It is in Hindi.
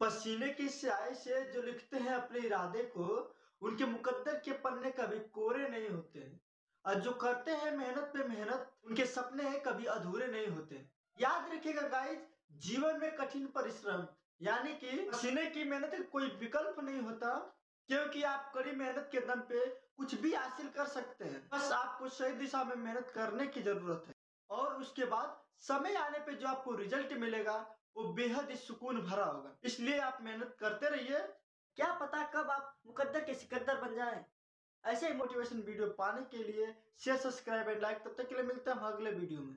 पसीने की स्याही से जो लिखते हैं अपने इरादे को, उनके मुकद्दर के पन्ने कभी कोरे नहीं होते। और जो करते हैं मेहनत पे मेहनत, उनके सपने कभी अधूरे नहीं होते। याद रखिएगा गाइज़ जीवन में कठिन परिश्रम, यानी कि पसीने की मेहनत का कोई विकल्प नहीं होता, क्योंकि आप कड़ी मेहनत के दम पे कुछ भी हासिल कर सकते हैं। बस आपको सही दिशा में मेहनत करने की ज़रूरत है। और उसके बाद समय आने पे जो आपको रिज़ल्ट मिलेगा, वो बेहद ही सुकून भरा होगा। इसलिए आप मेहनत करते रहिए। क्या पता कब आप मुकद्दर के सिकंदर बन जाए। ऐसे ही मोटिवेशन वीडियो पाने के लिए शेयर सब्सक्राइब एंड लाइक तब तक के लिए मिलते हैं हम अगले वीडियो में।